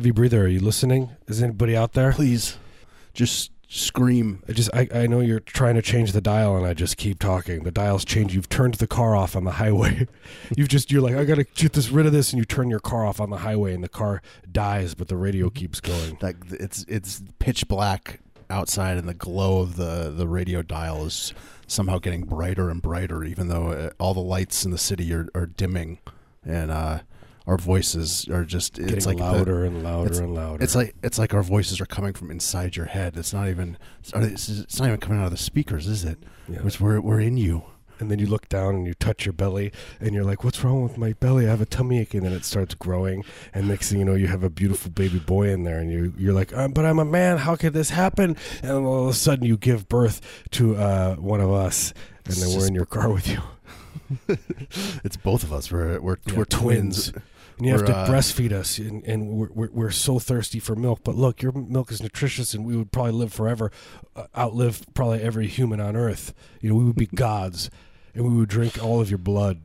heavy breather. Are you listening? Is anybody out there? Please, just scream. I just I, I know you're trying to change the dial and I just keep talking. The dial's changed. You've turned the car off on the highway. You've just you're like, I gotta get this rid of this and you turn your car off on the highway and the car dies, but the radio keeps going. Like it's it's pitch black outside, and the glow of the the radio dial is somehow getting brighter and brighter, even though uh, all the lights in the city are, are dimming, and uh, our voices are just Getting it's like the- louder and louder and louder. It's like it's like our voices are coming from inside your head. It's not even it's, not even coming out of the speakers, is it? Yeah. It's we're we're in you. and then you look down and you touch your belly and you're like, What's wrong with my belly? I have a tummy ache and then it starts growing and next thing you know you have a beautiful baby boy in there and you you're like, um, but I'm a man, how could this happen? And all of a sudden you give birth to uh, one of us and then It's we're in your car with you. It's both of us. We're we're Yeah, we're twins. And you have to uh, breastfeed us, and, and we're, we're, we're so thirsty for milk. But look, your milk is nutritious, and we would probably live forever, uh, outlive probably every human on earth. You know, we would be gods, and we would drink all of your blood.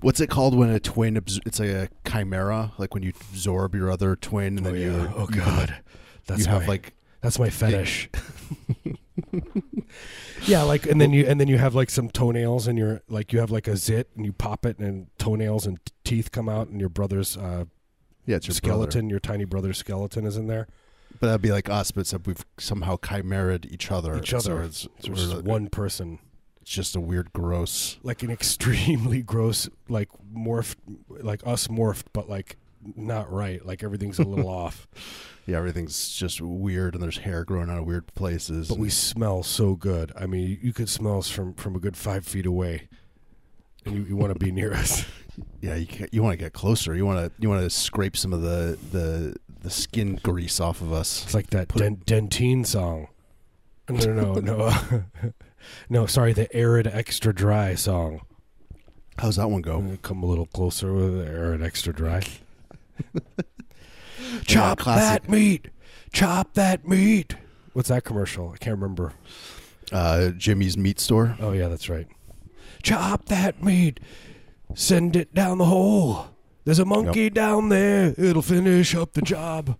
What's it called when a twin? It's like a chimera, like when you absorb your other twin, and then you oh you god, that's you have my, like that's my fetish. yeah, like and then you and then you have like some toenails, and you're like you have like a zit, and you pop it, and toenails and teeth come out, and your brother's uh, yeah, it's your skeleton, brother. your tiny brother's skeleton is in there. But that'd be like us, but except we've somehow chimeraed each other. Each other. So it's, So it's like- one person. it's just a weird, gross. like an extremely gross like morphed like us morphed but like not right like everything's a little off Yeah, everything's just weird, and there's hair growing out of weird places. but we smell so good i mean you could smell us from from a good five feet away and you, you want to be near us yeah, you ca- you want to get closer. You want to you want to scrape some of the the the skin grease off of us. it's like that Put- Den- Dentyne song no no no no no sorry the arid extra dry song How's that one go? Come a little closer with arid extra dry chop classic. that meat chop that meat what's that commercial i can't remember Uh, Jimmy's meat store. Oh yeah, that's right. Chop that meat. Send it down the hole. There's a monkey down there. It'll finish up the job.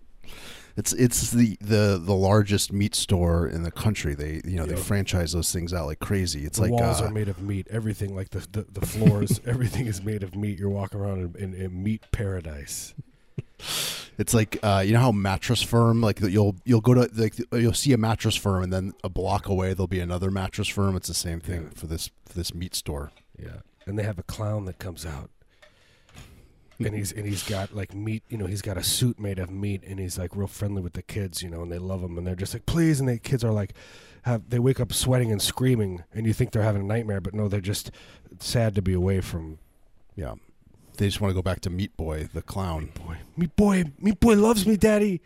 It's it's the, the the largest meat store in the country. They you know they Yeah. franchise those things out like crazy. It's the like walls uh, are made of meat. Everything, like the the, the floors, everything is made of meat. You're walking around in, in, in meat paradise. It's like uh, you know how mattress firm like you'll you'll go to like you'll see a mattress firm and then a block away there'll be another mattress firm. It's the same thing Yeah. for this for this meat store. Yeah, and they have a clown that comes out, and he's and he's got like meat. You know, he's got a suit made of meat, and he's like real friendly with the kids. You know, and they love him, and they're just like, please. And the kids are like, have they wake up sweating and screaming, and you think they're having a nightmare, but no, they're just sad to be away from Yeah, they just want to go back to Meat Boy the clown. boy. Meat boy, meat boy loves me, daddy.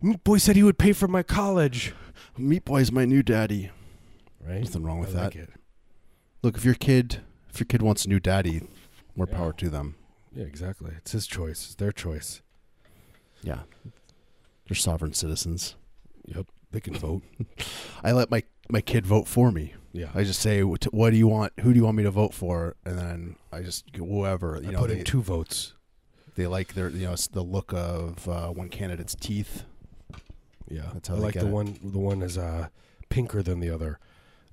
Meat boy said he would pay for my college. Meat Boy's my new daddy. Right? Nothing wrong with I like that. it. Look, if your kid if your kid wants a new daddy, more Yeah. power to them. Yeah, exactly. It's his choice. It's their choice. Yeah, they're sovereign citizens. Yep, they can vote. I let my my kid vote for me. Yeah, I just say, "What what do you want? Who do you want me to vote for?" And then I just whoever you I know put they, in two votes. they like their you know the look of uh, one candidate's teeth. Yeah, That's how I they like the it. one. The one is uh, pinker than the other.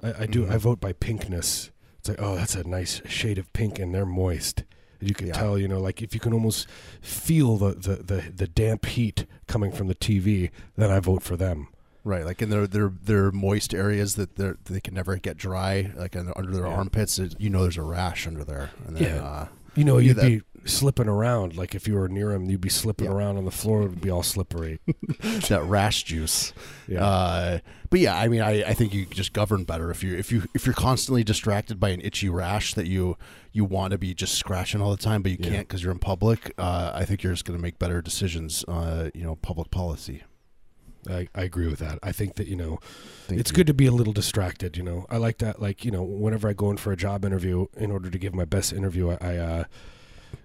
I, I do. Mhm. I vote by pinkness. It's like, oh, that's a nice shade of pink, and they're moist. You can Yeah. tell, you know, like if you can almost feel the, the, the, the damp heat coming from the TV, then I vote for them. Right, like in their their their moist areas that they they can never get dry, like under their Yeah. armpits. it- You know, there's a rash under there. And then, Yeah. uh, You know, you'd be slipping around. Like if you were near him, you'd be slipping Yeah. around on the floor. It would be all slippery. that rash juice. Yeah. Uh, but yeah, I mean, I, I think you just govern better if you if you if you're constantly distracted by an itchy rash that you you want to be just scratching all the time, but you Yeah. can't because you're in public. Uh, I think you're just going to make better decisions. Uh, you know, public policy. I, I agree with that. I think that, you know, Thank it's you. good to be a little distracted you know i like that like you know whenever i go in for a job interview in order to give my best interview i, I uh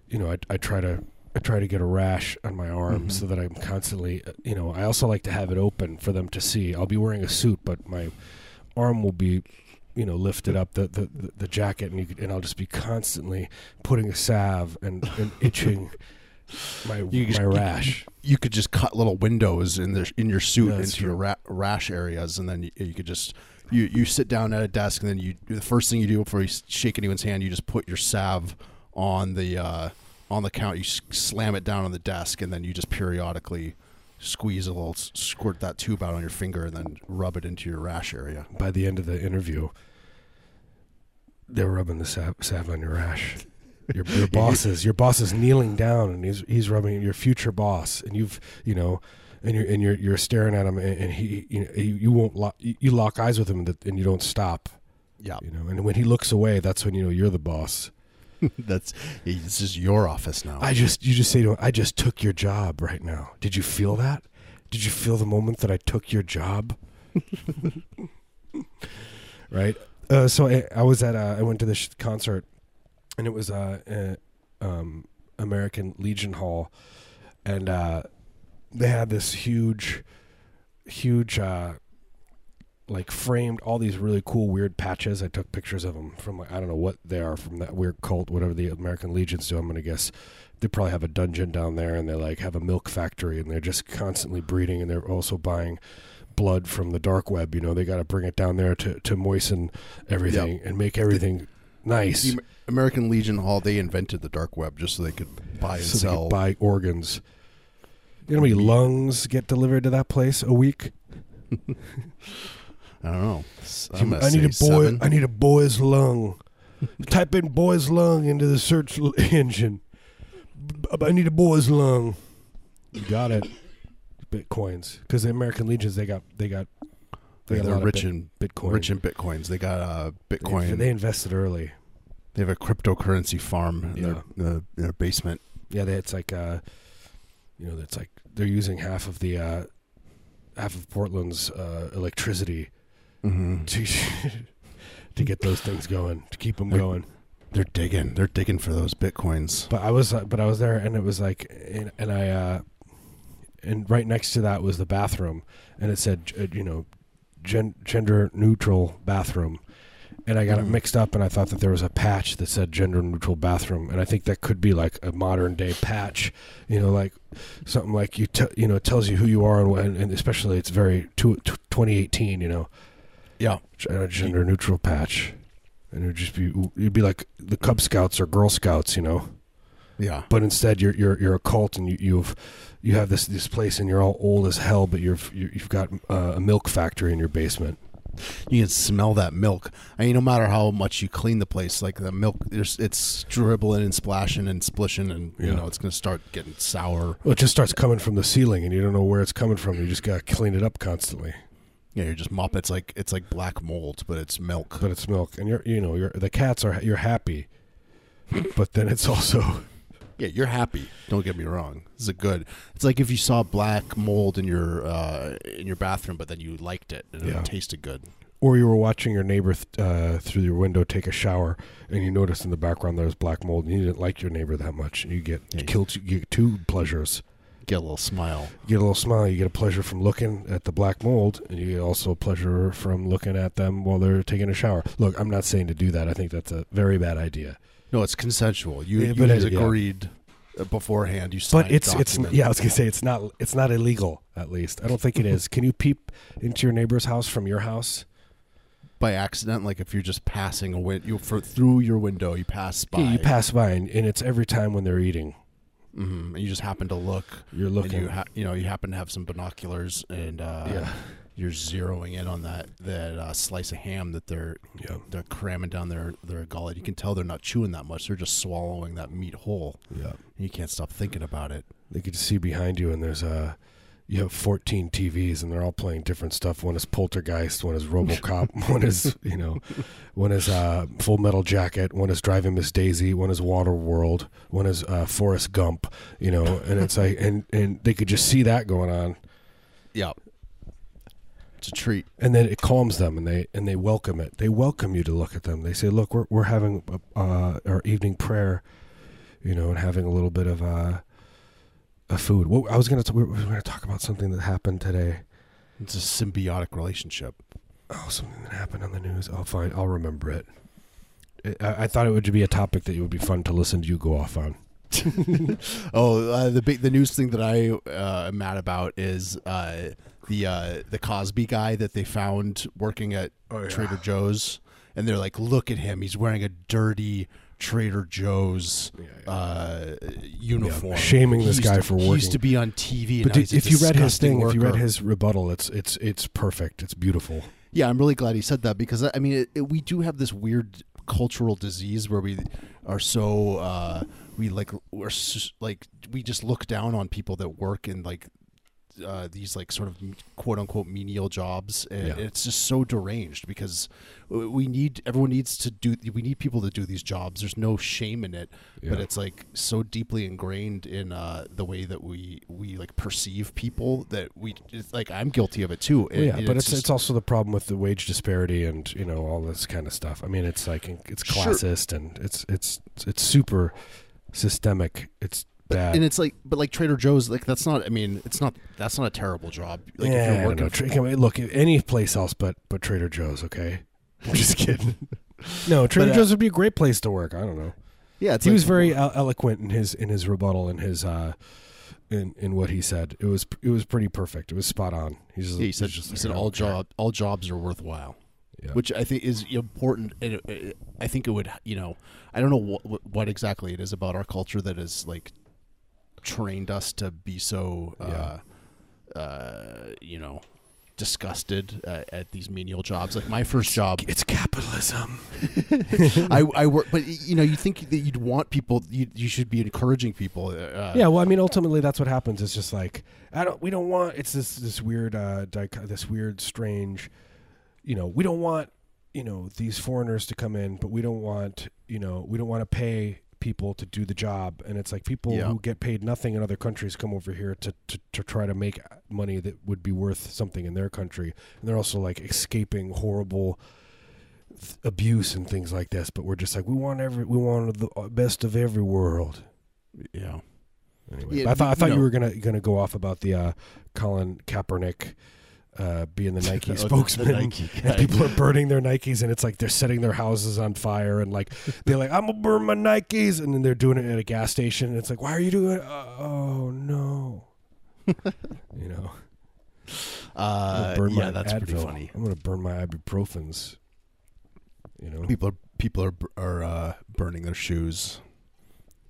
you know I, I try to i try to get a rash on my arm Mhm. so that i'm constantly uh, you know i also like to have it open for them to see i'll be wearing a suit but my arm will be you know lifted up the the, the, jacket and you and i'll just be constantly putting a salve and, and itching my You my rash. You could just cut little windows in the in your suit Yeah, into your ra- rash areas, and then you, you could just you you sit down at a desk, and then you the first thing you do before you shake anyone's hand, you just put your salve on the uh, on the count. You slam it down on the desk, and then you just periodically squeeze a little, squirt that tube out on your finger, and then rub it into your rash area. By the end of the interview, they're rubbing the salve, salve on your rash. Your, your boss is your boss is kneeling down and he's he's rubbing your future boss and you've you know and you're and you're you're staring at him and, and he you know you, won't lock you, lock eyes with him and, and you don't stop. Yeah, you know and when he looks away that's when you know you're the boss. That's this is your office now. I just you just say to him I just took your job right now. Did you feel that? Did you feel the moment that I took your job? Right? Uh, so I, I was at uh, I went to this concert and it was uh, uh um American Legion Hall and uh they had this huge huge uh like framed all these really cool weird patches. I took pictures of them from like I don't know what they are from that weird cult, whatever the American Legions do. I'm gonna guess they probably have a dungeon down there, and they like have a milk factory, and they're just constantly breeding, and they're also buying blood from the dark web. You know, they got to bring it down there to to moisten everything and make everything nice. the American Legion Hall they invented the dark web just so they could buy and so they could buy organs. You know how many lungs get delivered to that place a week? I don't know. I'm I need a boy. seven. I need a boy's lung. Type in boy's lung into the search l- engine. B- I need a boy's lung. You got it. Bitcoins, because the American Legions they got they got they Yeah, got a they're rich bit- in Bitcoin. rich in bitcoins. They got uh, Bitcoin. They, invested early. They have a cryptocurrency farm in, Yeah. their, uh, in their basement. Yeah, they, it's like uh, you know, it's like they're using half of the uh, half of Portland's uh, electricity Mm-hmm. to to get those things going, to keep them Like- going. They're digging. They're digging for those bitcoins. But I was, uh, but I was there, and it was like, and, and I, uh, and right next to that was the bathroom, and it said, you know, gen- gender neutral bathroom, and I got it Mhm. mixed up, and I thought that there was a patch that said gender neutral bathroom, and I think that could be like a modern day patch, you know, like something like you, t- you know, it tells you who you are, and, when- and especially it's very tw- 2018, you know, Yeah. a gender neutral patch. And it would just be, you'd be like the Cub Scouts or Girl Scouts, you know Yeah. but instead you're you're you're a cult and you you've you have this this place and you're all old as hell but you've you- you've got uh, a milk factory in your basement You can smell that milk. I mean, no matter how much you clean the place, like the milk, there's it's dribbling and splashing and splishing, and you Yeah. know it's going to start getting sour. well it just starts coming from the ceiling and you don't know where it's coming from you just got to clean it up constantly Yeah, you're just mop. It's like it's like black mold, but it's milk. but it's milk and you're you know you're the cats are you're happy but then it's also Yeah, you're happy. Don't get me wrong. This is a good. It's like if you saw black mold in your uh, in your bathroom, but then you liked it and Yeah. it tasted good. or you were watching your neighbor th- uh, through your window take a shower and you noticed in the background there was black mold and you didn't like your neighbor that much you get Yeah. killed you get two pleasures Get a little smile. you get a little smile. You get a pleasure from looking at the black mold, and you get also a pleasure from looking at them while they're taking a shower. Look, I'm not saying to do that. I think that's a very bad idea. No, it's consensual. You, Yeah, you guys it- yeah. agreed uh, beforehand. You signed But it's it's yeah. I was gonna say it's not it's not illegal. At least I don't think it is. Can you peep into your neighbor's house from your house? by accident. Like if you're just passing a win- you for through your window, you pass by. Yeah, you pass by, and, and it's every time when they're eating. hmm and you just happen to look. You're looking. you, ha- you know, you happen to have some binoculars, and uh, yeah, you're zeroing in on that that uh, slice of ham that they're yeah, they're cramming down their their gullet. You can tell they're not chewing that much; they're just swallowing that meat whole. yeah. You can't stop thinking about it. They could see behind you, and there's a. You have 14 TVs, and they're all playing different stuff. One is Poltergeist, one is RoboCop, one is you know, one is uh, Full Metal Jacket, one is Driving Miss Daisy, one is Waterworld, one is uh, Forrest Gump. You know, and it's like, and and they could just see that going on, Yeah, it's a treat. and then it calms them, and they and they welcome it. They welcome you to look at them. They say, "Look, we're we're having uh, our evening prayer, you know, and having a little bit of uh, a food." Well, I was gonna t- we were gonna talk about something that happened today. It's a symbiotic relationship. Oh, something that happened on the news. I'll find. I'll remember it. I, I thought it would be a topic that it would be fun to listen to you go off on. oh, uh, the big the news thing that I uh, am mad about is uh, the uh, the Cosby guy that they found working at Oh, yeah. Trader Joe's, and they're like, "Look at him! He's wearing a dirty Trader Joe's Uh, uniform." Shaming this guy to- for working. He used to be on TV. And But did, if you read his thing, if you read his rebuttal, it's it's it's perfect. It's beautiful. Yeah, I'm really glad he said that because I mean, it, it, we do have this weird cultural disease where we are so uh, we like we're s- like we just look down on people that work in like uh, these like sort of quote unquote menial jobs, and Yeah. it's just so deranged because we need everyone needs to do we need people to do these jobs. There's no shame in it, but it's like so deeply ingrained in uh, the way that we we like perceive people that we it's like I'm guilty of it too. Well, yeah, but it's just- it's also the problem with the wage disparity and you know all this kind of stuff. I mean, it's like it's Sure. classist and it's it's it's super systemic. It's bad. and it's like but like trader joe's like that's not i mean it's not that's not a terrible job like yeah, if you're working. Tra- I mean, look, any place else but but Trader Joe's. Okay, I'm just kidding. no, Trader uh, Joe's would be a great place to work. I don't know. yeah it's he like- was very el- eloquent in his in his rebuttal and his uh in in what he said. It was it was pretty perfect. It was spot on. He's just, yeah, he said just he like, said all job all jobs are worthwhile Yeah. which i think is important and it, it- i think it would you know i don't know what, what exactly it is about our culture that has like trained us to be so uh uh you know disgusted uh, at these menial jobs like my first job It's capitalism. I, I work, but you know, you think that you'd want people, you, you should be encouraging people. Uh, yeah, well, I mean, ultimately, that's what happens. It's just like I don't. We don't want. It's this this weird, uh, dicho- this weird, strange. You know, we don't want you know these foreigners to come in, but we don't want you know we don't want to pay people to do the job, and it's like people Yeah. who get paid nothing in other countries come over here to, to to try to make money that would be worth something in their country, and they're also like escaping horrible th- abuse and things like this. But we're just like we want every we want the best of every world. yeah. Anyway, Yeah, I thought I you thought you know- were gonna gonna go off about the uh, Colin Kaepernick uh, being the Nike Oh, the- the spokesman, Nike and people are burning their Nikes, and it's like they're setting their houses on fire, and like they're like, "I'm gonna burn my Nikes," and then they're doing it at a gas station. And it's like, "Why are you doing? it? oh no!" you know, Uh, yeah, my that's pretty funny. I'm gonna burn my ibuprofens. You know, People are people are are uh, burning their shoes.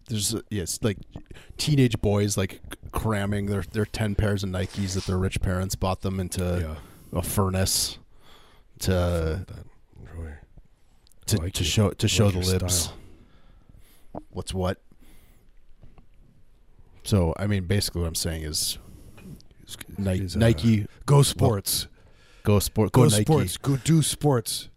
There's uh, yes, like teenage boys like cramming their their ten pairs of Nikes that their rich parents bought them into yeah. a furnace to. To, like to show to show like the libs. style. What's what? So I mean, basically, what I'm saying is Nike, uh, Nike Go sports. go sport, Go, go, Nike. sports. Go do sports.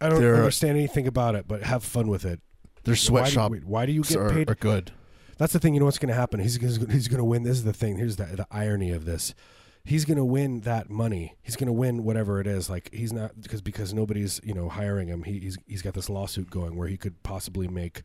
I don't They're- understand anything about it, but have fun with it. Their why sweatshop do, wait, why do you get are, paid? are good. That's the thing. You know what's going to happen? He's he's, he's going to win. This is the thing. Here's the the irony of this. He's going to win that money. He's going to win whatever it is. Like he's not because because nobody's you know hiring him. He, he's he's got this lawsuit going where he could possibly make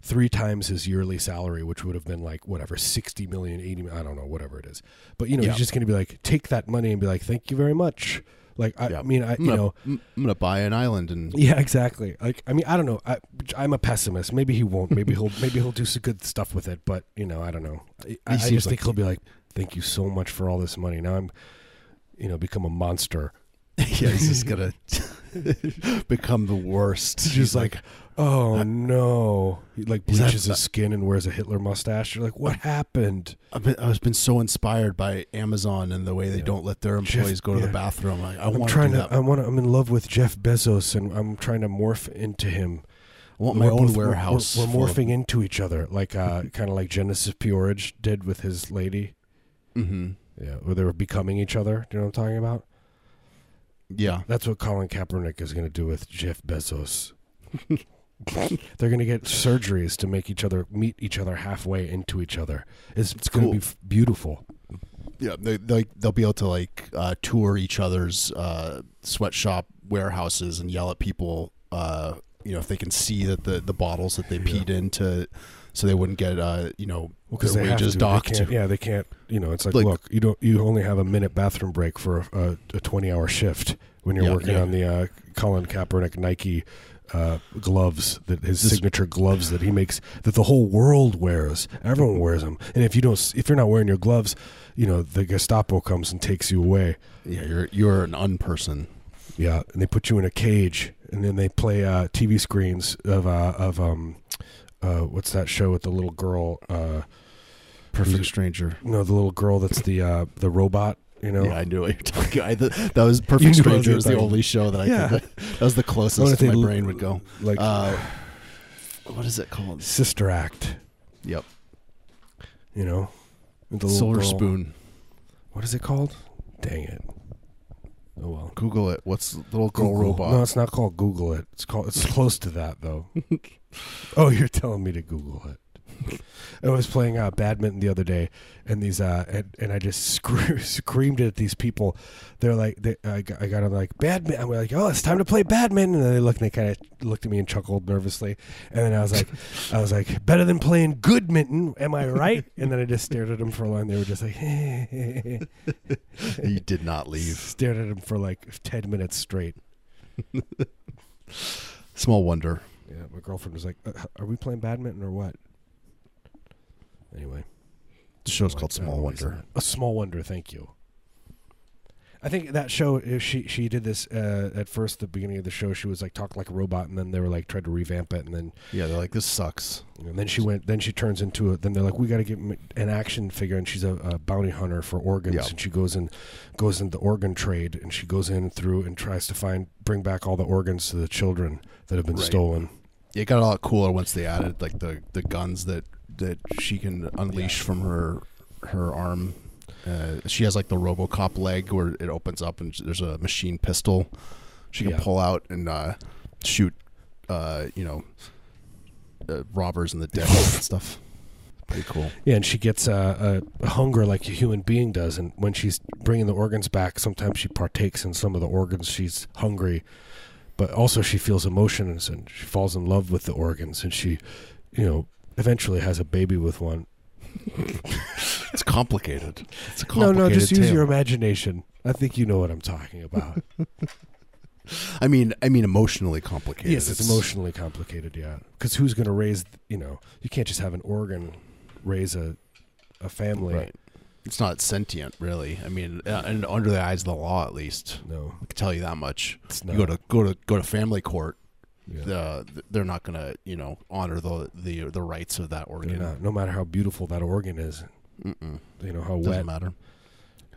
three times his yearly salary, which would have been like whatever sixty million, eighty. I don't know, whatever it is. But you know, Yeah. he's just going to be like, take that money and be like, thank you very much. Like I, Yeah. I mean, I I'm you gonna, know. I'm gonna buy an island and Yeah, exactly. Like, I mean, I don't know. I, I'm a pessimist. Maybe he won't. Maybe he'll. maybe he'll do some good stuff with it. But you know, I don't know. I, I just like think he'll be like, "Thank you so much for all this money." Now I'm, you know, become a monster. yeah, he's just gonna become the worst. Just He's like, oh no, he like bleaches his skin and wears a Hitler mustache. You're like, what happened? I've been, I've been so inspired by Amazon and the way they don't let their Jeff- employees go to yeah. the bathroom. Like, I I'm want trying to to. that. I want. to I'm in love with Jeff Bezos, and I'm trying to morph into him. I want my We're own both- we're- warehouse. We're, we're of- morphing into each other, like uh, kind of like Genesis P-Orridge did with his lady. Mhm. Yeah, where they were becoming each other. Do you know what I'm talking about? Yeah, That's what Colin Kaepernick is going to do with Jeff Bezos. They're going to get surgeries to make each other meet each other halfway into each other. It's, it's cool. to be f- beautiful. yeah. They, they they'll be able to like uh, tour each other's uh, sweatshop warehouses and yell at people. Uh, you know, if they can see that the the bottles that they Yeah. peed into, so they wouldn't get uh, you know because their have wages to. They docked. yeah, they can't. You know, it's like, Like- look, you don't. You only have a minute bathroom break for a, a 20 hour shift when you're Yeah, working yeah. on the uh, Colin Kaepernick Nike uh, gloves that his This- signature gloves that he makes that the whole world wears. Everyone wears them, and if you don't, if you're not wearing your gloves, you know the Gestapo comes and takes you away. Yeah, you're you're an unperson. Yeah, and they put you in a cage, and then they play uh, TV screens of uh, of um, uh, what's that show with the little girl? Uh, Perfect You- stranger. no, the little girl that's the uh, the robot. You know, Yeah, I knew what you're talking. I, th- that was Perfect Stranger. Was the only show that I Yeah. could. That was the I wonder if closest my brain would go. like Uh, what is it called? Sister Act. Yep, You know, the little Silver girl. Spoon. What is it called? Dang it! Oh well. Google it. What's the little girl Google. robot? No, it's not called Google it. It's called. It's close to that though. oh, you're telling me to Google it. I was playing uh, badminton the other day, and these uh, and, and I just scre- screamed at these people. They're like, they, I got, I got them like badminton. I'm like, oh, it's time to play badminton. And they looked, and they kind of looked at me and chuckled nervously. And then I was like, I was like, better than playing good minton, am I right? And then I just stared at them for a while. And they were just like, you did not leave. stared at them for like ten minutes straight. Small wonder. Yeah, my girlfriend was like, uh, "Are we playing badminton or what?" Anyway, The show's called Small Wonder. A small wonder. Thank you. I think that show uh, she she did this uh, at first. The beginning of the show, she was like talking like a robot, and then they were like tried to revamp it, and then Yeah, they're like this sucks. and then she went. Then she turns into it. Then they're like, we got to get an action figure, and she's a, a bounty hunter for organs, Yeah. and she goes and goes into the organ trade, and she goes in through and tries to find bring back all the organs to the children that have been Right. stolen. It got a lot cooler once they added like the the guns that that she can unleash from her her arm. Uh, she has like the RoboCop leg where it opens up and there's a machine pistol she can Yeah. pull out and uh, shoot, uh, you know, uh, robbers in the dick and stuff. Pretty cool. Yeah, and she gets uh, a hunger like a human being does, and when she's bringing the organs back, sometimes she partakes in some of the organs. She's hungry, but also she feels emotions, and she falls in love with the organs, and she, you know, eventually has a baby with one. It's complicated. It's a No, complicated no, just use your imagination. I think you know what I'm talking about. I mean, I mean, emotionally complicated. yes, it's emotionally complicated. Yeah, because who's going to raise? You know, you can't just have an organ raise a a family. Right. It's not sentient, really. I mean, uh, and under the eyes of the law, at least, No, I can tell you that much. it's You not. go to go to go to family court. Yeah. Uh, they're not going to, you know, honor the the the rights of that organ. not. No matter how beautiful that organ is, Mm-mm. you know how Doesn't wet matter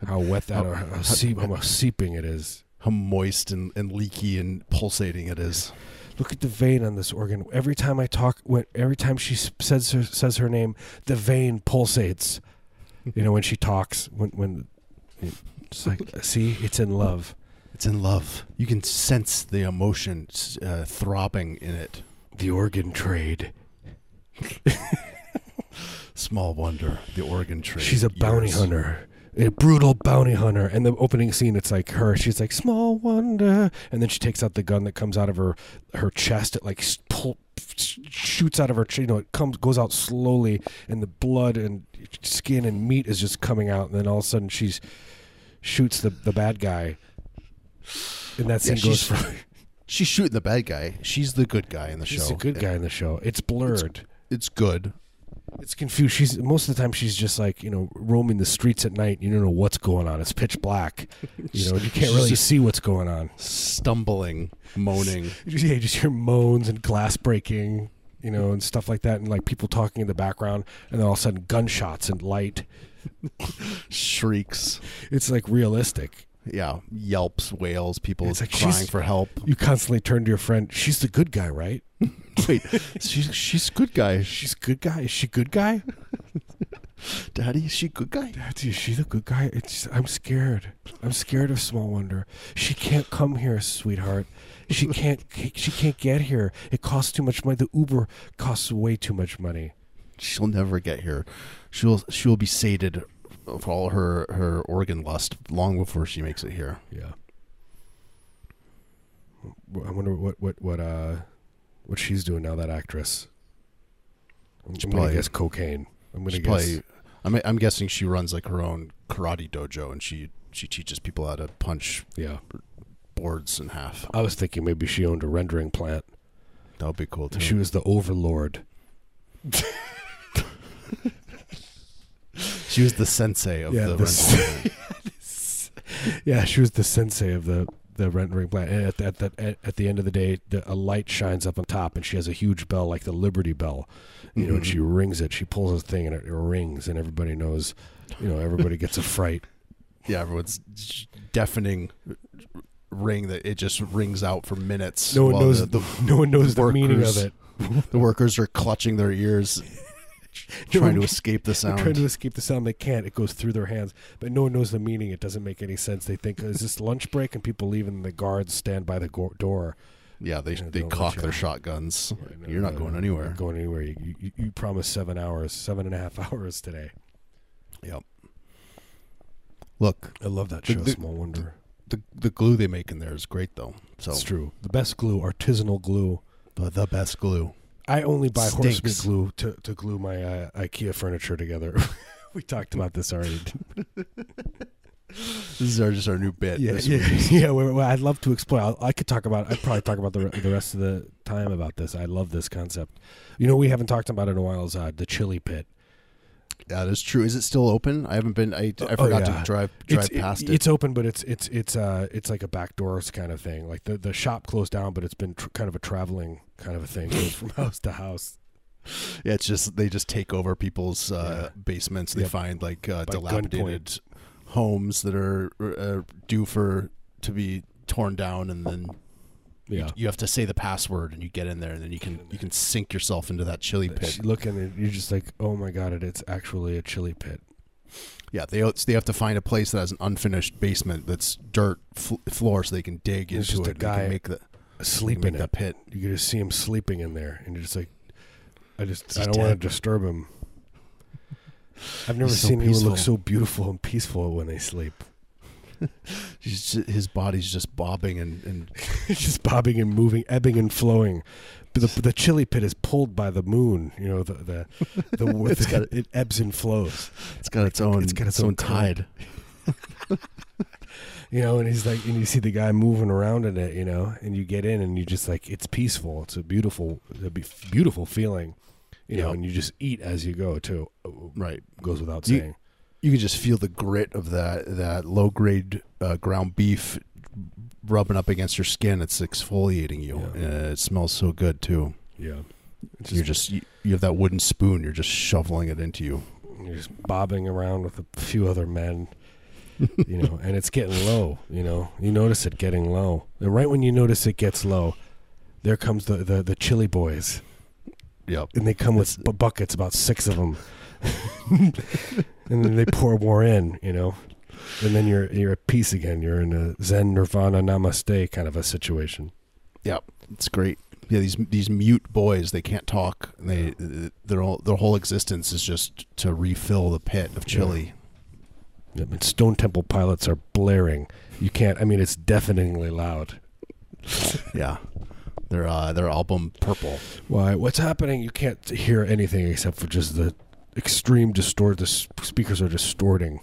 how wet that How- or how, seep, how seeping it is. how moist and, and leaky and pulsating it is. Look at the vein on this organ. Every time I talk, when, every time she says her, says her name, the vein pulsates. You know when she talks, when when it's like, see, it's in love. It's in love. You can sense the emotion uh, throbbing in it. The organ trade. Small wonder, the organ trade. She's a bounty years. hunter. A brutal bounty hunter. And the opening scene, it's like her. She's like, small wonder. And then she takes out the gun that comes out of her her chest. It like pull, shoots out of her. You know, it comes goes out slowly, and the blood and skin and meat is just coming out. And then all of a sudden, she's shoots the the bad guy. And that Yeah, scene goes she's- for. She's shooting the bad guy. She's the good guy in the show. She's a good guy in the show. It's blurred. It's good. It's confused. She's most of the time she's just like you know roaming the streets at night. You don't know what's going on. It's pitch black. You know you can't really see what's going on. Stumbling, moaning. Yeah, you just hear moans and glass breaking, you know, and stuff like that, and like people talking in the background, and then all of a sudden gunshots and light. shrieks. It's like realistic. Yeah, yelps, wails, people like crying for help. You constantly turn to your friend. She's the good guy, right? Wait, she's she's good guy. She's good guy. Is she good guy? Daddy, is she good guy? Daddy, is she the good guy? It's I'm scared. I'm scared of Small Wonder. She can't come here, sweetheart. She can't. She can't get here. It costs too much money. The Uber costs way too much money. She'll never get here. She'll she'll be sated of all her her organ lust long before she makes it here. Yeah. I wonder what what what uh what she's doing now. That actress. I'm, She's I'm gonna probably- guess cocaine. I'm gonna guess. probably. I'm I'm guessing she runs like her own karate dojo and she she teaches people how to punch Yeah. boards in half. I was thinking maybe she owned a rendering plant. That would be cool too. She was the overlord. She was the sensei of Yeah, the the rental. Yeah, she was the sensei of the the rendering plant. And at, at, the at, at the end of the day, the, a light shines up on top, and she has a huge bell like the Liberty Bell. You know, and Mhm. she rings it. She pulls a thing, and it, it rings, and everybody knows. You know, everybody gets a fright. yeah, everyone's deafening ring that it just rings out for minutes. No one knows. the, the, no one knows the meaning of it. the workers are clutching their ears, trying to escape the sound. trying to escape the sound. They can't. It goes through their hands, but no one knows the meaning. It doesn't make any sense. They think is this lunch break, and people leave, and the guards stand by the go- door. yeah, they they cock their out. shotguns. Right, no, You're not no, going anywhere. Not going anywhere. You, you, you promised seven hours, seven and a half hours today. Yep. Look, I love that The- show. the- Small Wonder. the the glue they make in there is great though. So It's true. The best glue, artisanal glue. the, the best glue. I only buy horse meat glue to, to glue my uh, IKEA furniture together. we talked about this already. This is our, just our new bit. yeah, yeah, yeah. well, well, I'd love to explore. I'll, I could talk about. I'd probably talk about the the rest of the time about this. I love this concept. You know, we haven't talked about it in a while. Is uh, the chili pit. Yeah, that is true. Is it still open? I haven't been. I, I Oh, forgot yeah. to drive drive it's, past it, it. It's open, but it's it's it's uh it's like a back doors kind of thing. Like the the shop closed down, but it's been tr- kind of a traveling kind of a thing, goes from house to house. Yeah, it's just they just take over people's uh, Yeah. basements. They Yep. find like uh, dilapidated homes that are uh, due for to be torn down, and then Yeah. you, have to say the password, and you get in there, and then you can you can sink yourself into that chili pit. You look in and you're just like, oh my god, it, it's actually a chili pit. Yeah, they they have to find a place that has an unfinished basement that's dirt fl- floor, so they can dig There's into just a it. can guy make the Sleep in that it. pit. You can just see him sleeping in there, and you're just like, I just He's I don't want to disturb him. I've never He's so seen anyone look so beautiful and peaceful when they sleep. His body's just bobbing and, and just bobbing and moving, ebbing and flowing. The, the chili pit is pulled by the moon. You know the the, the It's got- it ebbs and flows. it's got its own It's got its own own tide. You know, and he's like, and you see the guy moving around in it. You know, and you get in, and you just like, it's peaceful. It's a beautiful, a beautiful feeling. You know, and you just eat as you go too. Right. Goes without saying. You can just feel the grit of that that low grade uh, ground beef rubbing up against your skin. It's exfoliating you. Yeah. Uh, it smells so good too. Yeah, it's you're just you, you have that wooden spoon. You're just shoveling it into you. you're just bobbing around with a few other men. you know, and it's getting low. You know, you notice it getting low, and right when you notice it gets low, there comes the the, the chili boys, Yep. and they come with It's- bu- buckets, about six of them, and then they pour more in. You know, and then you're you're at peace again. You're in a Zen Nirvana Namaste kind of a situation. Yep. It's great. Yeah, these these mute boys, they can't talk. They their whole, their whole existence is just to refill the pit of chili. Yep, and Stone Temple Pilots are blaring. You can't. I mean, it's deafeningly loud. Yeah. Their uh, their album Purple. Why? What's happening? You can't hear anything except for just the extreme distort. The speakers are distorting.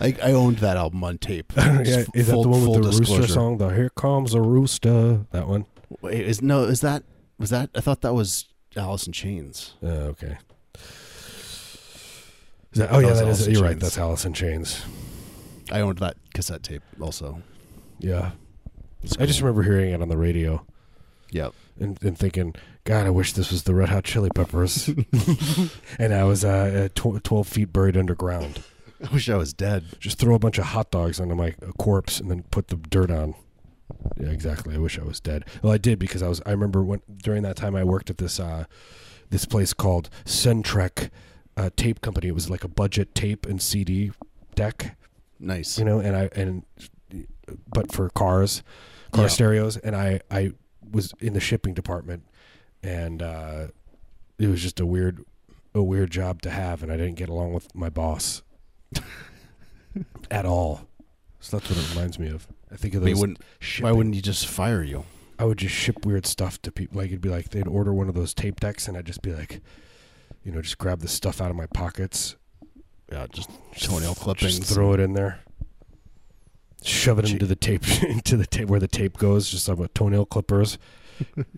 I, I owned that album on tape. yeah, is that the one with the rooster song? The "Here Comes a Rooster." That one. Wait, is no is that was that I thought that was Alice in Chains. Uh, okay. Is that, oh yeah, that Alice is. You're right. That's Alice in Chains. I owned that cassette tape also. Yeah, It's I just remember hearing it on the radio Yep. and, and thinking, God, I wish this was the Red Hot Chili Peppers, and I was uh, tw- twelve feet buried underground. I wish I was dead. Just throw a bunch of hot dogs onto my uh, corpse and then put the dirt on. Yeah, exactly. I wish I was dead. Well, I did because I was. I remember when during that time I worked at this uh, this place called Centrek uh, Tape Company. It was like a budget tape and CD deck, Nice. you know, and I and but for cars, car Yeah. stereos, and I I was in the shipping department, and uh, it was just a weird a weird job to have, and I didn't get along with my boss at all. So that's what it reminds me of. I think of those. wouldn't, why wouldn't you just fire you? I would just ship weird stuff to people? Like it'd be like they'd order one of those tape decks, and I'd just be like, you know, just grab the stuff out of my pockets, Yeah, just just- toenail clippings. just throw it in there. shove it Gee. into the tape into the tape where the tape goes, just like with toenail clippers,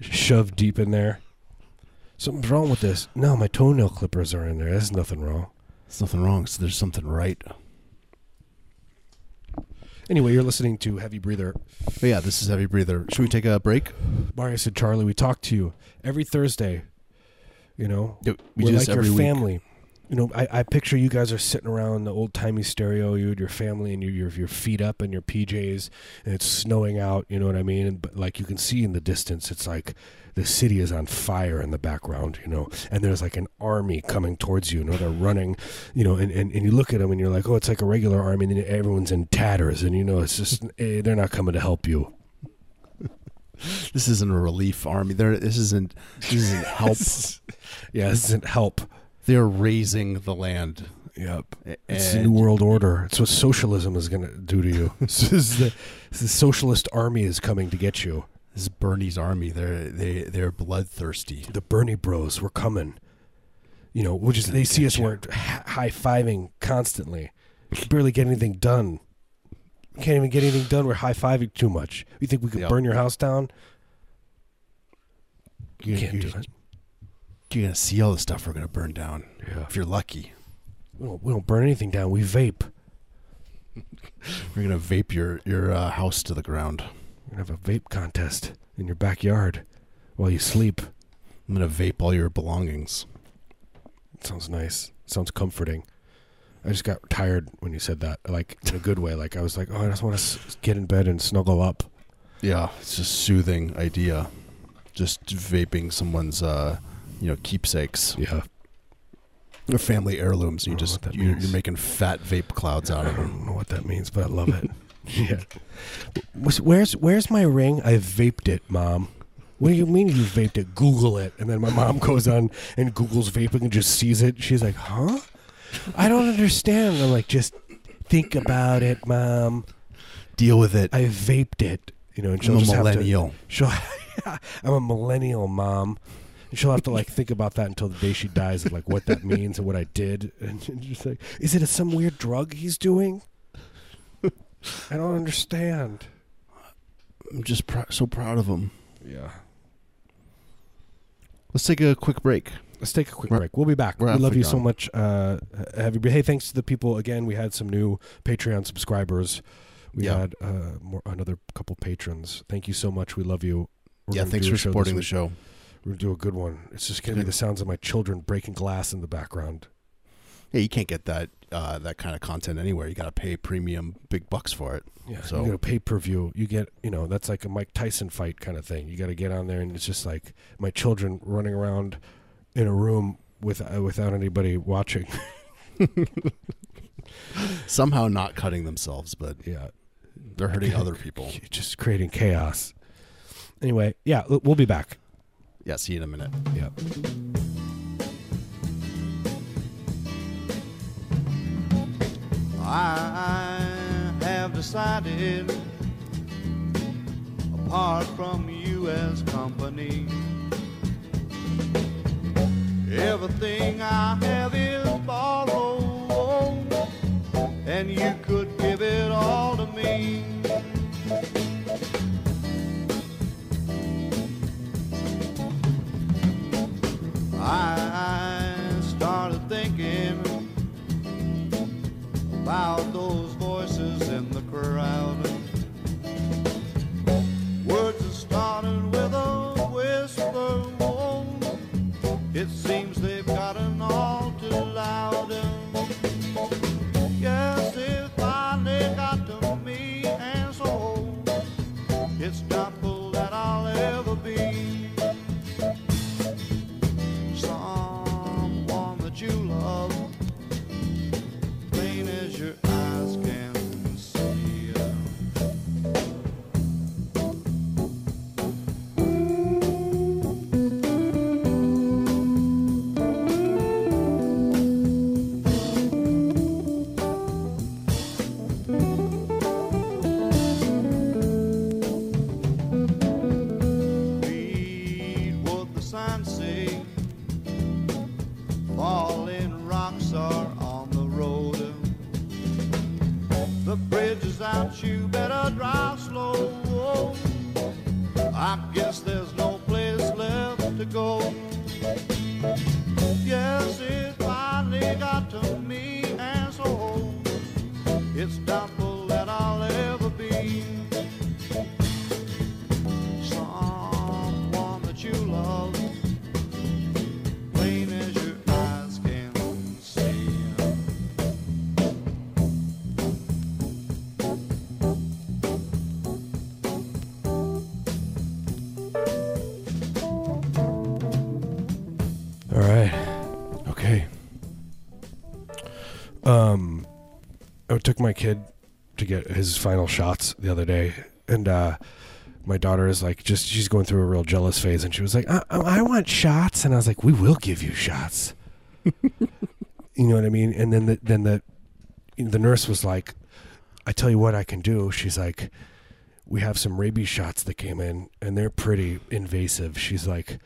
shoved deep in there. Something's wrong with this. No, my toenail clippers are in there. There's nothing wrong. There's nothing wrong. So there's something right. Anyway, you're listening to Heavy Breather. But yeah, this is heavy breather. Should we take a break? Mario said, Charlie, we talk to you every Thursday. You know, We we're do this like every your week. family. You know, I, I picture you guys are sitting around the old timey stereo, you and your family, and you, your your feet up and your PJs, and it's snowing out. You know what I mean? And but like you can see in the distance, it's like the city is on fire in the background. You know, and there's like an army coming towards you. You know, they're running. You know, and, and, and you look at them and you're like, oh, it's like a regular army, and everyone's in tatters, and you know, it's just eh, they're not coming to help you. This isn't a relief army. There, this isn't. This isn't help. yeah, this isn't help. They're razing the land. Yep. A- It's the new world order. It's what socialism is going to do to you. this is the, the socialist army is coming to get you. This is Bernie's army. They're they they're bloodthirsty. The Bernie Bros. We're coming. You know, which is they see us we're high fiving constantly. We barely get anything done. Can't even get anything done. We're high fiving too much. You think we could Yep. burn your house down? You Can't do you're, it. You're gonna see all the stuff we're gonna burn down Yeah. if you're lucky. We don't, we don't burn anything down. We vape. We're gonna vape your your uh, house to the ground. We're gonna have a vape contest in your backyard while you sleep. I'm gonna vape all your belongings. Sounds nice. Sounds comforting. I just got tired when you said that, like in a good way. Like I was like, oh, I just want to s- get in bed and snuggle up. Yeah, it's a soothing idea. Just vaping someone's uh, you know keepsakes Yeah, or family heirlooms. You just you're, means. making fat vape clouds out of them. I don't know what that means, but I love it. yeah. Where's Where's my ring? I vaped it, mom. What do you mean you vaped it? Google it. And then my mom goes on and Googles vaping and just sees it. She's like, huh? I don't understand. I'm like, just think about it, mom. Deal with it. I vaped it. You know, and she'll I'm a just have to- millennial. She'll, I'm a millennial mom. And she'll have to like think about that until the day she dies, of like what that means and what I did, and just like, is it a, some weird drug he's doing? I don't understand. I'm just pr- so proud of him. Yeah. Let's take a quick break. Let's take a quick We're- break. We'll be back. we're love halfway you so much. Uh, have you, hey, thanks to the people again. We had some new Patreon subscribers. We Yeah. had uh, more, another couple patrons. Thank you so much. We love you. We're yeah, thanks do a for show supporting the show. We're gonna do a good one. It's just gonna be the sounds of my children breaking glass in the background. Yeah, you can't get that uh, that kind of content anywhere. You got to pay premium big bucks for it. Yeah, So- you get a pay per view. You get, you know, that's like a Mike Tyson fight kind of thing. You got to get on there, and it's just like my children running around in a room with uh, without anybody watching. Somehow not cutting themselves, but yeah, they're hurting other people. just creating chaos. Anyway, yeah, we'll be back. Yeah, see you in a minute. Yeah. I have decided, apart from you as company, everything I have is borrowed, and you could give it all to me. Took my kid to get his final shots the other day, and uh, my daughter is like, just she's going through a real jealous phase, and she was like, I, I want shots, and I was like, we will give you shots. you know what I mean? And then the, then the the nurse was like, I tell you what I can do. She's like, we have some rabies shots that came in, and they're pretty invasive. She's like,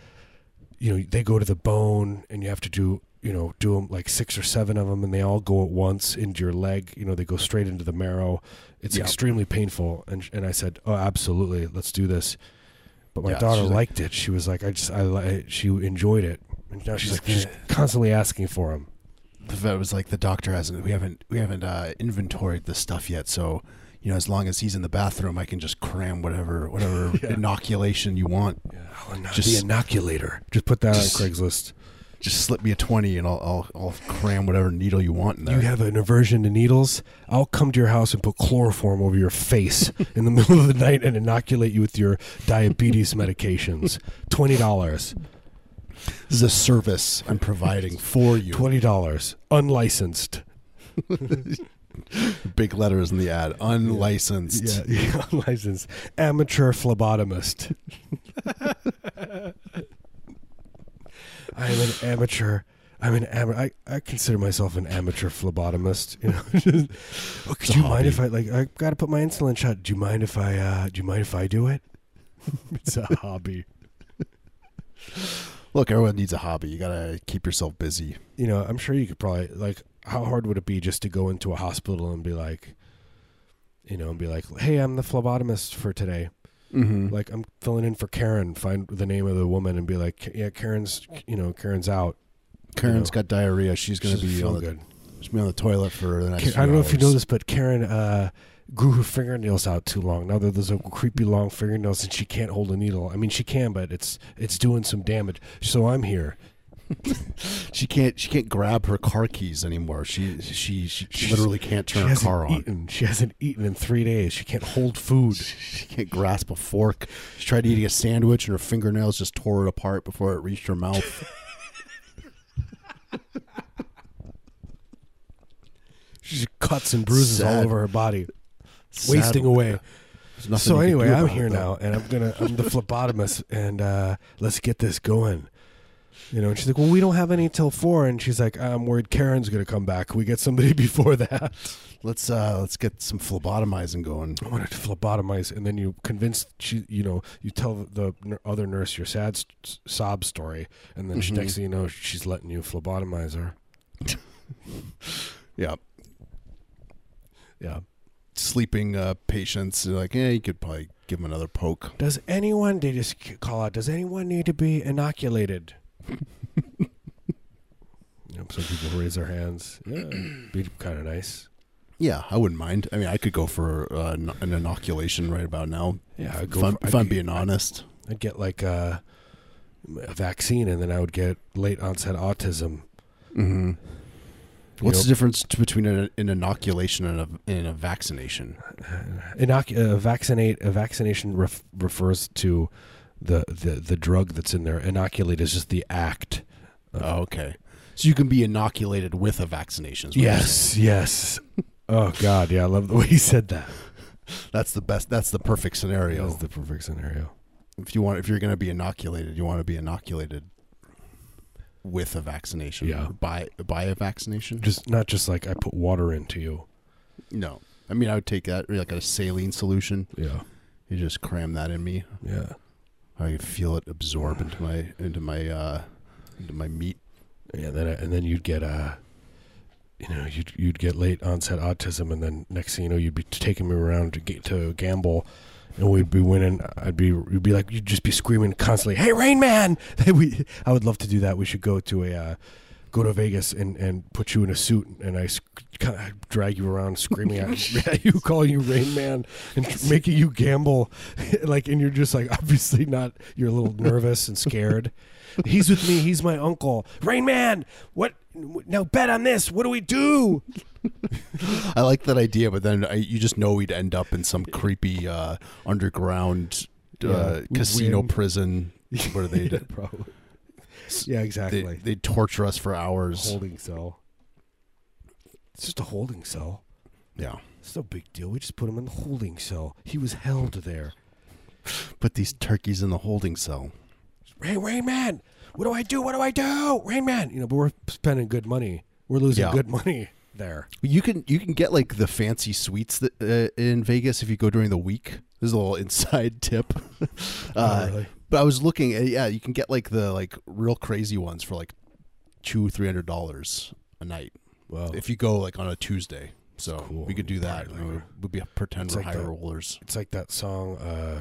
you know, they go to the bone, and you have to do, you know, do them like six or seven of them, and they all go at once into your leg. You know, they go straight into the marrow. It's Yeah. extremely painful. And and I said, oh, absolutely, let's do this. But my Yeah, daughter she's like- liked it. She was like, I just, I, li- she enjoyed it. And now she's like, she's constantly asking for them. The vet was like, the doctor hasn't. We haven't. We haven't uh, inventoried the stuff yet. So, you know, as long as he's in the bathroom, I can just cram whatever whatever Yeah. inoculation you want. Yeah, oh, no, Just- the inoculator. Just put that Just- on Craigslist. Just slip me a twenty, and I'll I'll, I'll cram whatever needle you want in there. You have an aversion to needles? I'll come to your house and put chloroform over your face in the middle of the night and inoculate you with your diabetes medications. Twenty dollars. this is a service I'm providing for you. Twenty dollars. Unlicensed. Big letters in the ad. Unlicensed. Yeah, yeah, unlicensed. Amateur phlebotomist. I am an amateur. I'm an amateur. I, I consider myself an amateur phlebotomist. You know, oh, could you mind if I like? I got to put my insulin shot. Do you mind if I? uh Do you mind if I do it? it's a hobby. Look, everyone needs a hobby. You gotta keep yourself busy. You know, I'm sure you could probably like. How hard would it be just to go into a hospital and be like, you know, and be like, "Hey, I'm the phlebotomist for today." Mm-hmm. like I'm filling in for Karen. Find the name of the woman and be like, yeah, Karen's, you know, Karen's out. Karen's know, got diarrhea. She's gonna be feel on the, good. she's be on the toilet for the next. Ka- few I don't know if you know this, but Karen uh, grew her fingernails out too long. Now that there's a creepy long fingernails and she can't hold a needle. I mean, she can, but it's it's doing some damage. So I'm here. She can't. She can't grab her car keys anymore. She she she She's- literally can't She turn her car on. eaten. She hasn't eaten in three days. She can't hold food. She can't grasp a fork. She tried eating a sandwich, and her fingernails just tore it apart before it reached her mouth. She's cuts and bruises all over her body, Sad. wasting away. So anyway, I'm here it, now, and I'm gonna I'm the phlebotomist, and uh, let's get this going. You know, and she's like, "Well, we don't have any till four, and she's like, "I'm worried Karen's gonna come back. Can we get somebody before that." Let's uh let's get some phlebotomizing going. I wanted to phlebotomize, and then you convince she, you know, you tell the n- other nurse your sad s- sob story, and then she, Mhm. next thing you know, she's letting you phlebotomize her. Yeah, Yeah. sleeping uh, patients. They're like, yeah, you could probably give them another poke. Does anyone? They just c- call out. Does anyone need to be inoculated? know, some people raise their hands. Yeah, be kind of nice. Yeah, I wouldn't mind. I mean, I could go for uh, an an inoculation right about now. Yeah, I'd If, go I'm, for- if I'd I'm get- being honest. I'd get like a, a vaccine, and then I would get late onset autism. Mm-hmm. What's the difference t- between an, an inoculation and a, and a vaccination? Inoc- uh, vaccinate a vaccination ref- refers to the, the the drug that's in there. Inoculate is just the act. of- Oh, okay. So you can be inoculated with a vaccination. is what you're yes, yes. oh God, yeah, I love the way you said that. that's the best. That's the perfect scenario. That's the perfect scenario. if you want, if you're going to be inoculated, you want to be inoculated with a vaccination. Yeah. By by a vaccination. Just not just like I put water into you. No. I mean, I would take that like a saline solution. Yeah, You just cram that in me. yeah, I feel it absorb into my into my uh into my meat. yeah. Then and then you'd get uh you know, you'd you'd get late onset autism, and then next thing you know, you'd be taking me around to get to gamble, and we'd be winning. I'd be you'd be like you'd just be screaming constantly, "Hey, Rain Man!" we I would love to do that. We should go to a. Uh, Go to Vegas and, and put you in a suit, and I sc- kind of drag you around screaming at, at you, calling you Rain Man, and tr- making you gamble, like, and you're just like obviously not. You're a little nervous and scared. He's with me. He's my uncle. Rain Man, what? Now bet on this. What do we do? I like that idea, but then I, you just know we'd end up in some creepy uh, underground uh, Yeah, casino win. prison where they yeah, probably. Yeah, exactly. they they torture us for hours. holding cell. It's just a holding cell. Yeah, It's no big deal. We just put him in the holding cell. He was held there. put these turkeys in the holding cell. Rain, Rain Man, what do I do? What do I do? Rain Man, you know, but we're spending good money. We're losing Yeah. good money there. You can you can get like the fancy suites that, uh, in Vegas if you go during the week. There's a little inside tip. uh, really? But I was looking, at, yeah, you can get like the like real crazy ones for like two three hundred dollars a night Well, if you go like on a Tuesday. So cool. we could do that. Probably we would be pretend It's we're like high rollers. it's like that song, uh,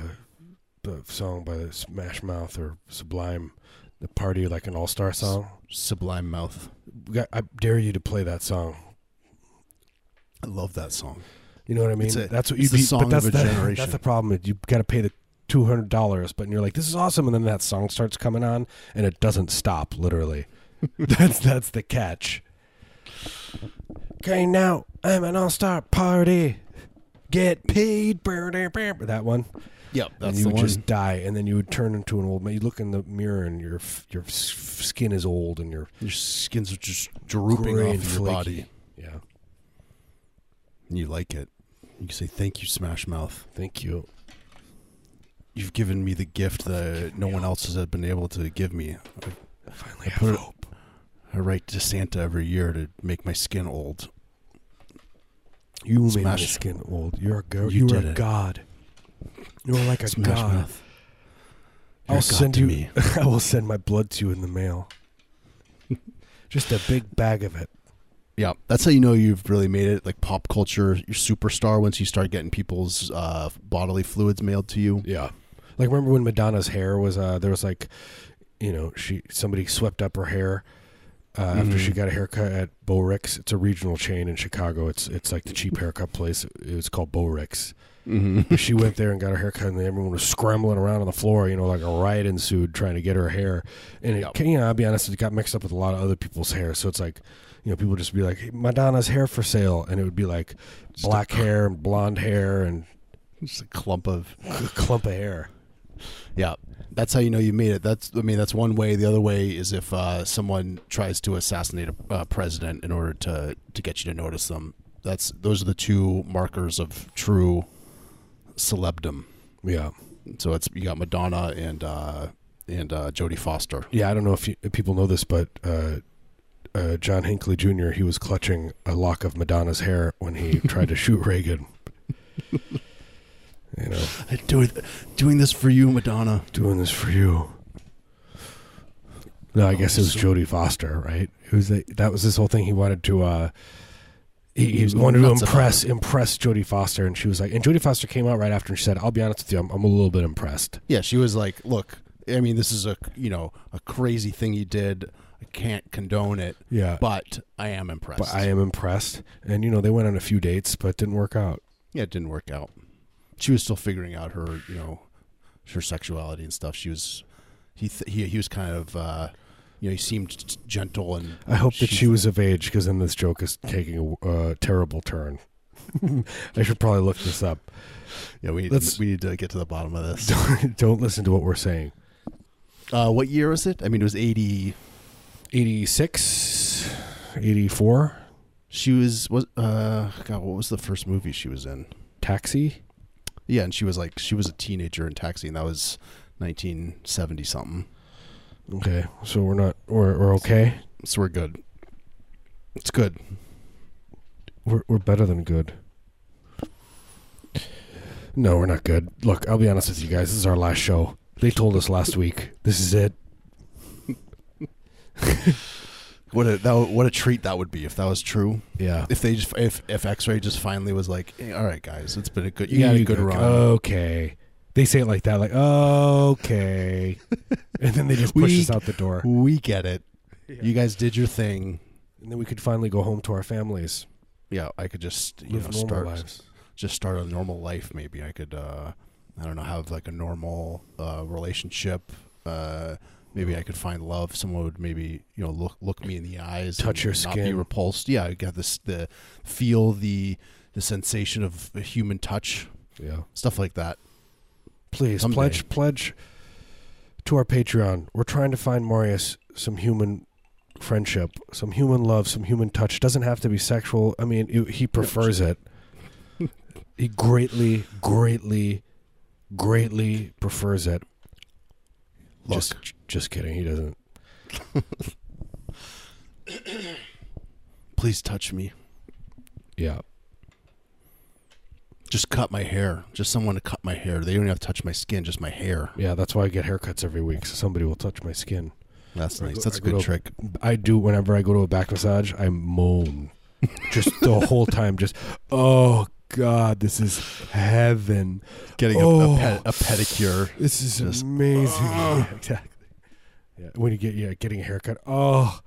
the song by Smash Mouth or Sublime, the party like an all star song. Sublime Mouth. Got- I dare you to play that song. I love that song. You know what I mean? A- that's what you the be. song but that's of a the, generation. That's the problem. You got to pay the two hundred dollars, but you're like, this is awesome, and then that song starts coming on, and it doesn't stop. Literally, that's that's the catch. Okay, now I'm an all star party. Get paid. That one. Yep, and you the would one. just die, and then you would turn into an old man. You look in the mirror, and your your skin is old, and you're Your skins just drooping off your flaky. body. Yeah. And you like it. You say thank you, Smash Mouth. Thank you. You've given me the gift that no one else has been able to give me. I finally I have put it- hope. I write to Santa every year to make my skin old. You made my skin old. You're a girl. You You, are a it. god. You're like a Smash god. Mouth. I'll send you. me. I will send my blood to you in the mail. Just a big bag of it. Yeah, that's how you know you've really made it like pop culture. You're superstar once you start getting people's uh, bodily fluids mailed to you. Yeah. Like remember when Madonna's hair was uh there was like you know, she somebody swept up her hair uh, after Mhm. she got a haircut at Bo Ricks. It's a regional chain in Chicago. It's it's like the cheap haircut place. It was called Bo Ricks. Mm-hmm. she went there and got her haircut, and everyone was scrambling around on the floor. You know, like a riot ensued trying to get her hair. And it, Yep. you know, I'll be honest, it got mixed up with a lot of other people's hair. So it's like, you know, people just be like, hey, Madonna's hair for sale, and it would be like Just black hair and blonde hair and Just a clump of a clump of hair. Yeah. That's how you know you made it. That's I mean that's one way. The other way is if uh, someone tries to assassinate a uh, president in order to to get you to notice them. That's those are the two markers of true celebdom. Yeah, So it's you got Madonna and uh, and uh, Jodie Foster. yeah. I don't know if, you, if people know this, but uh, uh, John Hinckley Jr. He was clutching a lock of Madonna's hair when he tried to shoot Reagan. You know, Doing doing this for you, Madonna. doing this for you. No, I guess it was Jodie Foster, right? It was the, that was this whole thing. He wanted to, uh, he, He he wanted to impress impress Jodie Foster, and she was like, and Jodie Foster came out right after and she said, "I'll be honest with you, I'm, I'm a little bit impressed." Yeah, she was like, "Look, I mean, this is a you know a crazy thing you did. I can't condone it, Yeah, but I am impressed." but I am impressed. And you know, they went on a few dates, but it didn't work out. yeah, it didn't work out. She was still figuring out her you know her sexuality and stuff. She was he th- he he was kind of uh, you know he seemed gentle and I hope that she was of age, because then this joke is taking a uh, terrible turn. I should probably look this up. yeah we Let's- we need to get to the bottom of this. Don't, don't listen to what we're saying. Uh, what year was it? I mean, it was eighty. 86, 84, She was was uh God, what was the first movie she was in? Taxi. Yeah, and she was like she was a teenager in Taxi, and that was nineteen seventy something. Okay, so we're not we're we're okay. So we're good. It's good. We're we're better than good. No, we're not good. Look, I'll be honest with you guys. This is our last show. They told us last week. This is it. What a that, what a treat that would be if that was true. Yeah. If they just if if X-ray just finally was like, "Hey, all right, guys, it's been a good you had a good run. Okay. They say it like that, like okay, and then they just push We- us out the door, we get it. You guys did your thing. and then we could finally go home to our families, Yeah, I could just you live know start lives. just start a normal life. Maybe I could uh, I don't know have like a normal uh, relationship. Uh, maybe I could find love. Someone would maybe you know look look me in the eyes, Touch and your not be skin. repulsed. Yeah, I got this the feel the the sensation of a human touch, Yeah. stuff like that. Please Someday. pledge pledge to our Patreon. We're trying to find Marius some human friendship, some human love, some human touch. Doesn't have to be sexual. I mean, he- he prefers it. He greatly, greatly, greatly prefers it. Look, Just, just kidding. He doesn't. please touch me. Yeah. Just cut my hair. Just someone to cut my hair. They don't even have to touch my skin, just my hair. Yeah, that's why I get haircuts every week. So somebody will touch my skin. That's nice. That's a good trick. I do whenever I go to a back massage. I moan, just the whole time. Just oh god, this is heaven. Getting Oh. a, a, oh. ped- a pedicure. This is Just- amazing. Exactly. Yeah, when you get yeah getting a haircut. Oh,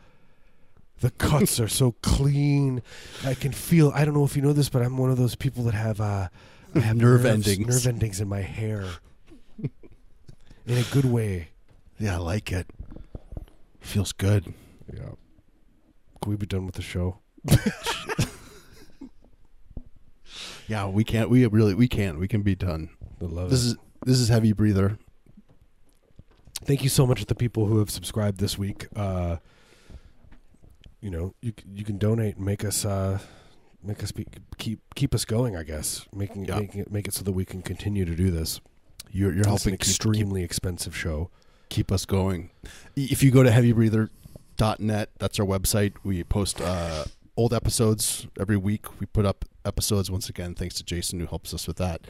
the cuts are so clean. I can feel. I don't know if you know this, but I'm one of those people that have uh, I have Nerve nerves- endings. nerve endings in my hair, in a good way. Yeah, I like it. Feels good. Yeah. Can we be done with the show? Yeah, we can't. We really we can't. We can be done. I love This it. is this is heavy breather. Thank you so much to the people who have subscribed this week. Uh, you know, you you can donate and make us uh, make us be, keep keep us going. I guess making Yeah. making it make it so that we can continue to do this. You're you're helping an keep- extremely expensive show. keep us going. If you go to heavybreather.net, that's our website. We post uh, old episodes every week. We put up episodes once again, thanks to Jason who helps us with that.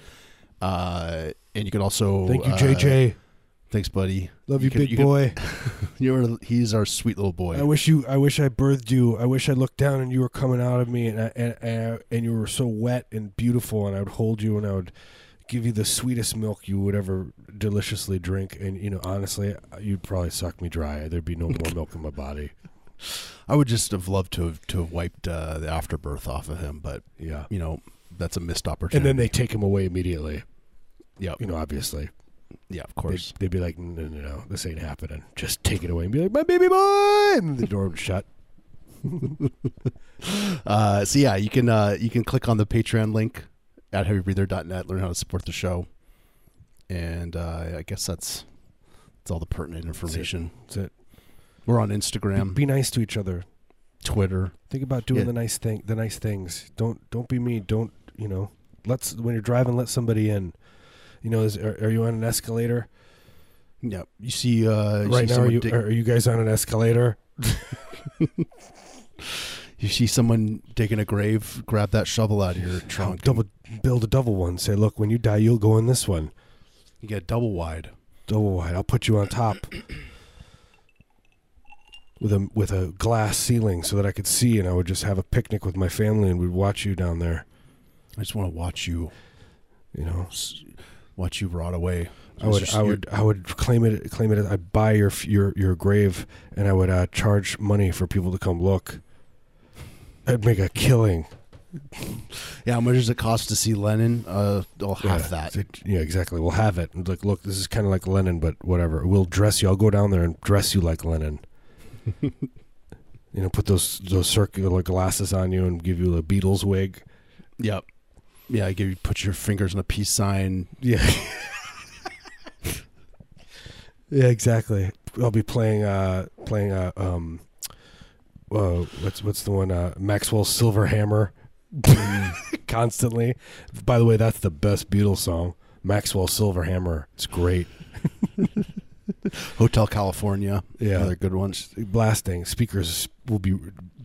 Uh, and you can also Thank you, uh, JJ. Thanks, buddy. Love you, can- big can- boy. You're he's our sweet little boy. I wish you. I wish I birthed you. I wish I looked down and you were coming out of me, and I, and and, and you were so wet and beautiful, and I would hold you and I would give you the sweetest milk you would ever deliciously drink. And you know, honestly, you'd probably suck me dry. There'd be no more milk in my body. I would just have loved to have to have wiped uh, the afterbirth off of him, but Yeah. you know that's a missed opportunity. And then they take him away immediately. yeah, You know, obviously, yeah, of they'd, course. they'd be like, "No, no, no, this ain't happening. Just take it away." And be like, "My baby boy," and the door would shut. Uh, so yeah, you can uh, you can click on the Patreon link at heavybreather.net, learn how to support the show, and uh, I guess that's that's all the pertinent information. That's it. We're on Instagram, be nice to each other. Twitter. Think about doing Yeah. the nice thing, the nice things. Don't don't be mean. Don't you know? Let's when you're driving, let somebody in. You know, is, are, are you on an escalator Yeah, you see. Uh, you right see now? Are you dig- are you guys on an escalator? you see someone digging a grave, grab that shovel out of your trunk. Double build a double one. Say, look, when you die, you'll go in this one. You get double wide. Double wide. I'll put you on top with a with a glass ceiling so that I could see, and I would just have a picnic with my family, and we'd watch you down there. I just want to watch you, You know, watch you brought away. I would, It's I would, I would claim it, claim it. I'd buy your your your grave, and I would uh, charge money for people to come look. I'd make a killing. Yeah, how much does it cost to see Lennon? Uh, I'll have yeah, that. it- yeah, exactly. We'll have it. And like, look, this is kind of like Lennon, but whatever. We'll dress you. I'll go down there and dress you like Lennon. you know, put those those circular glasses on you and give you a Beatles wig. Yep. Yeah, I give you put your fingers on a peace sign. Yeah. yeah, exactly. I'll be playing uh playing uh um uh what's what's the one uh Maxwell's Silver Hammer constantly. By the way, that's the best Beatles song. Maxwell Silver Hammer. It's great. Hotel California. Yeah. Another good one. Blasting. Speakers will be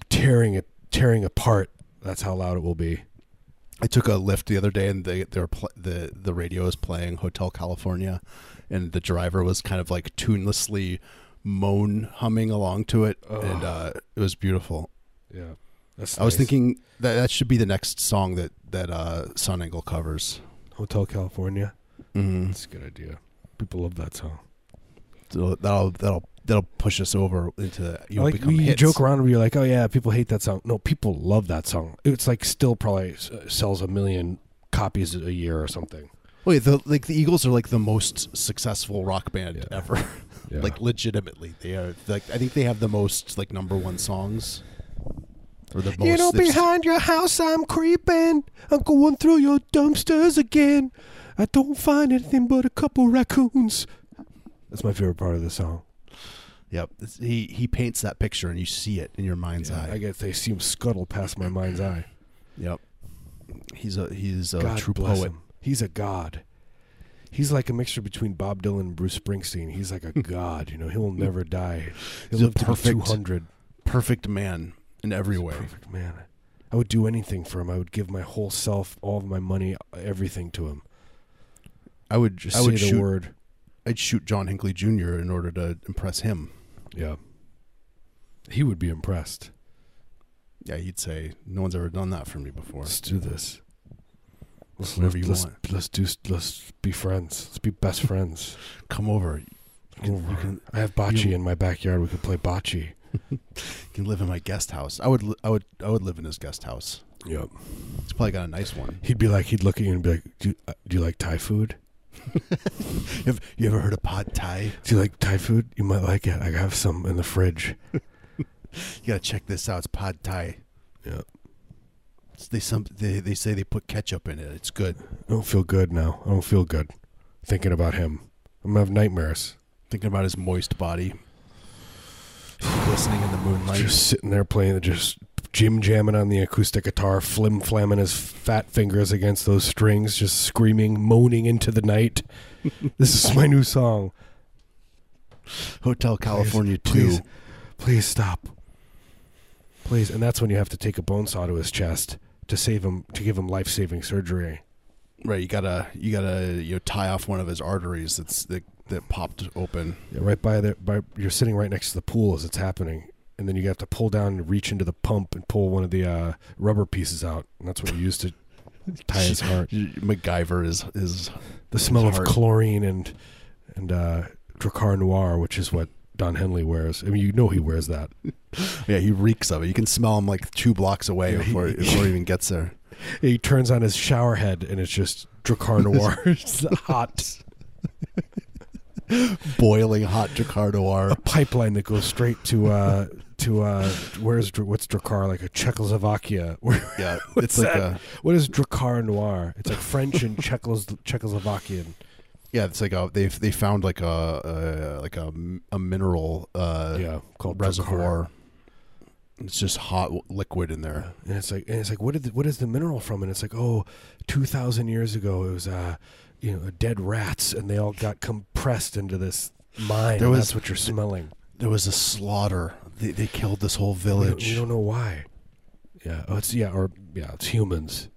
tearing it tearing apart. That's how loud it will be. I took a lift the other day, and they they were pl- the the radio was playing Hotel California, and the driver was kind of like tunelessly moan humming along to it, Oh. and uh, it was beautiful. Yeah. That's I was thinking that that should be the next song that that uh, Sun Angle covers. Hotel California. Mm-hmm. That's a good idea. People love that song. So that'll that'll that'll push us over into you know, like become you hits. joke around and you're like, oh yeah, people hate that song. No, people love that song. It's like still probably s- uh, sells a million copies a year or something. Wait, the like the Eagles are like the most successful rock band Yeah. ever. Yeah. like legitimately, they are. Like I think they have the most like number one songs. Or the most. you know, behind your house I'm creeping. I'm going through your dumpsters again. I don't find anything but a couple raccoons. That's my favorite part of the song. Yep, It's- he he paints that picture and you see it in your mind's Yeah, eye. I guess they see him scuttle past my mind's eye. Yep, he's a he's a God true bless poet. him. He's a god. He's like a mixture between Bob Dylan and Bruce Springsteen. He's like a god. You know, he'll never die. He'll He's a live to perfect- 200. Perfect man in every way. Perfect man. I would do anything for him. I would give my whole self, all of my money, everything to him. I would Just I say would the shoot word. I'd shoot John Hinckley Jr. in order to impress him. Yeah. He would be impressed. Yeah, he'd say, "No one's ever done that for me before." Let's do this. Let's, Whatever you let's, want. let's do. Let's be friends. Let's be best friends. Come over. You can, you Over. can I have bocce you- in my backyard. We could play bocce. you can live in my guest house. I would li- I would I would live in his guest house. Yep. He's probably got a nice one. He'd be like, he'd look at you and be like, "Do uh, do you like Thai food? You ever, you ever heard of pad thai? Do you like Thai food? You might like it. I have some in the fridge." You gotta check this out. It's pad thai. Yeah. It's- They some they, they say they put ketchup in it. It's good. I don't feel good now. I don't feel good thinking about him. I'm gonna have nightmares. Thinking about his moist body, glistening in the moonlight. Just sitting there playing, just jim jamming on the acoustic guitar, flim flamming his fat fingers against those strings, just screaming, moaning into the night. this is my new song. Hotel California please, two. Please stop. Please, and that's when you have to take a bone saw to his chest to save him, to give him life saving surgery. Right, you gotta you gotta you know tie off one of his arteries that's that that popped open. Yeah, right by there. By you're sitting right next to the pool as it's happening, and then you have to pull down and reach into the pump and pull one of the uh, rubber pieces out, and that's what you used to tie his heart. MacGyver is is The smell of heart. chlorine and and uh, Drakkar Noir, which is what Don Henley wears. I mean, you know he wears that. yeah he reeks of it. You can smell him like two blocks away Yeah, he- before before he even gets there. He turns on his shower head, and it's just Drakkar Noir. it's hot. Boiling hot Drakkar Noir. A pipeline that goes straight to uh, to uh, where's what's Drakkar like a Czechoslovakia? Where, Yeah, it's like that? a What is Drakkar Noir? It's like French and Czechos- Czechoslovakian. yeah, it's like a they they found like a, a like a, a mineral uh, yeah, called reservoir. It's just hot liquid in there. And it's like, and it's like, what did the, what is the mineral from? And it's like, oh, two thousand years ago, it was uh, you know, dead rats, and they all got compressed into this mine. There was- that's what you're smelling. There was a slaughter. They, they killed this whole We don't, village. we don't know why. Yeah, oh, it's yeah, or yeah, it's humans.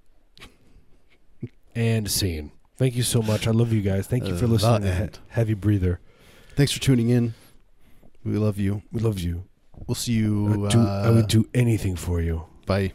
and scene. Thank you so much. I love you guys. Thank you for Uh, listening the to he- Heavy Breather. Thanks for tuning in. We love you. We love you. We'll see you. I'd do, I uh, would do anything for you. Bye.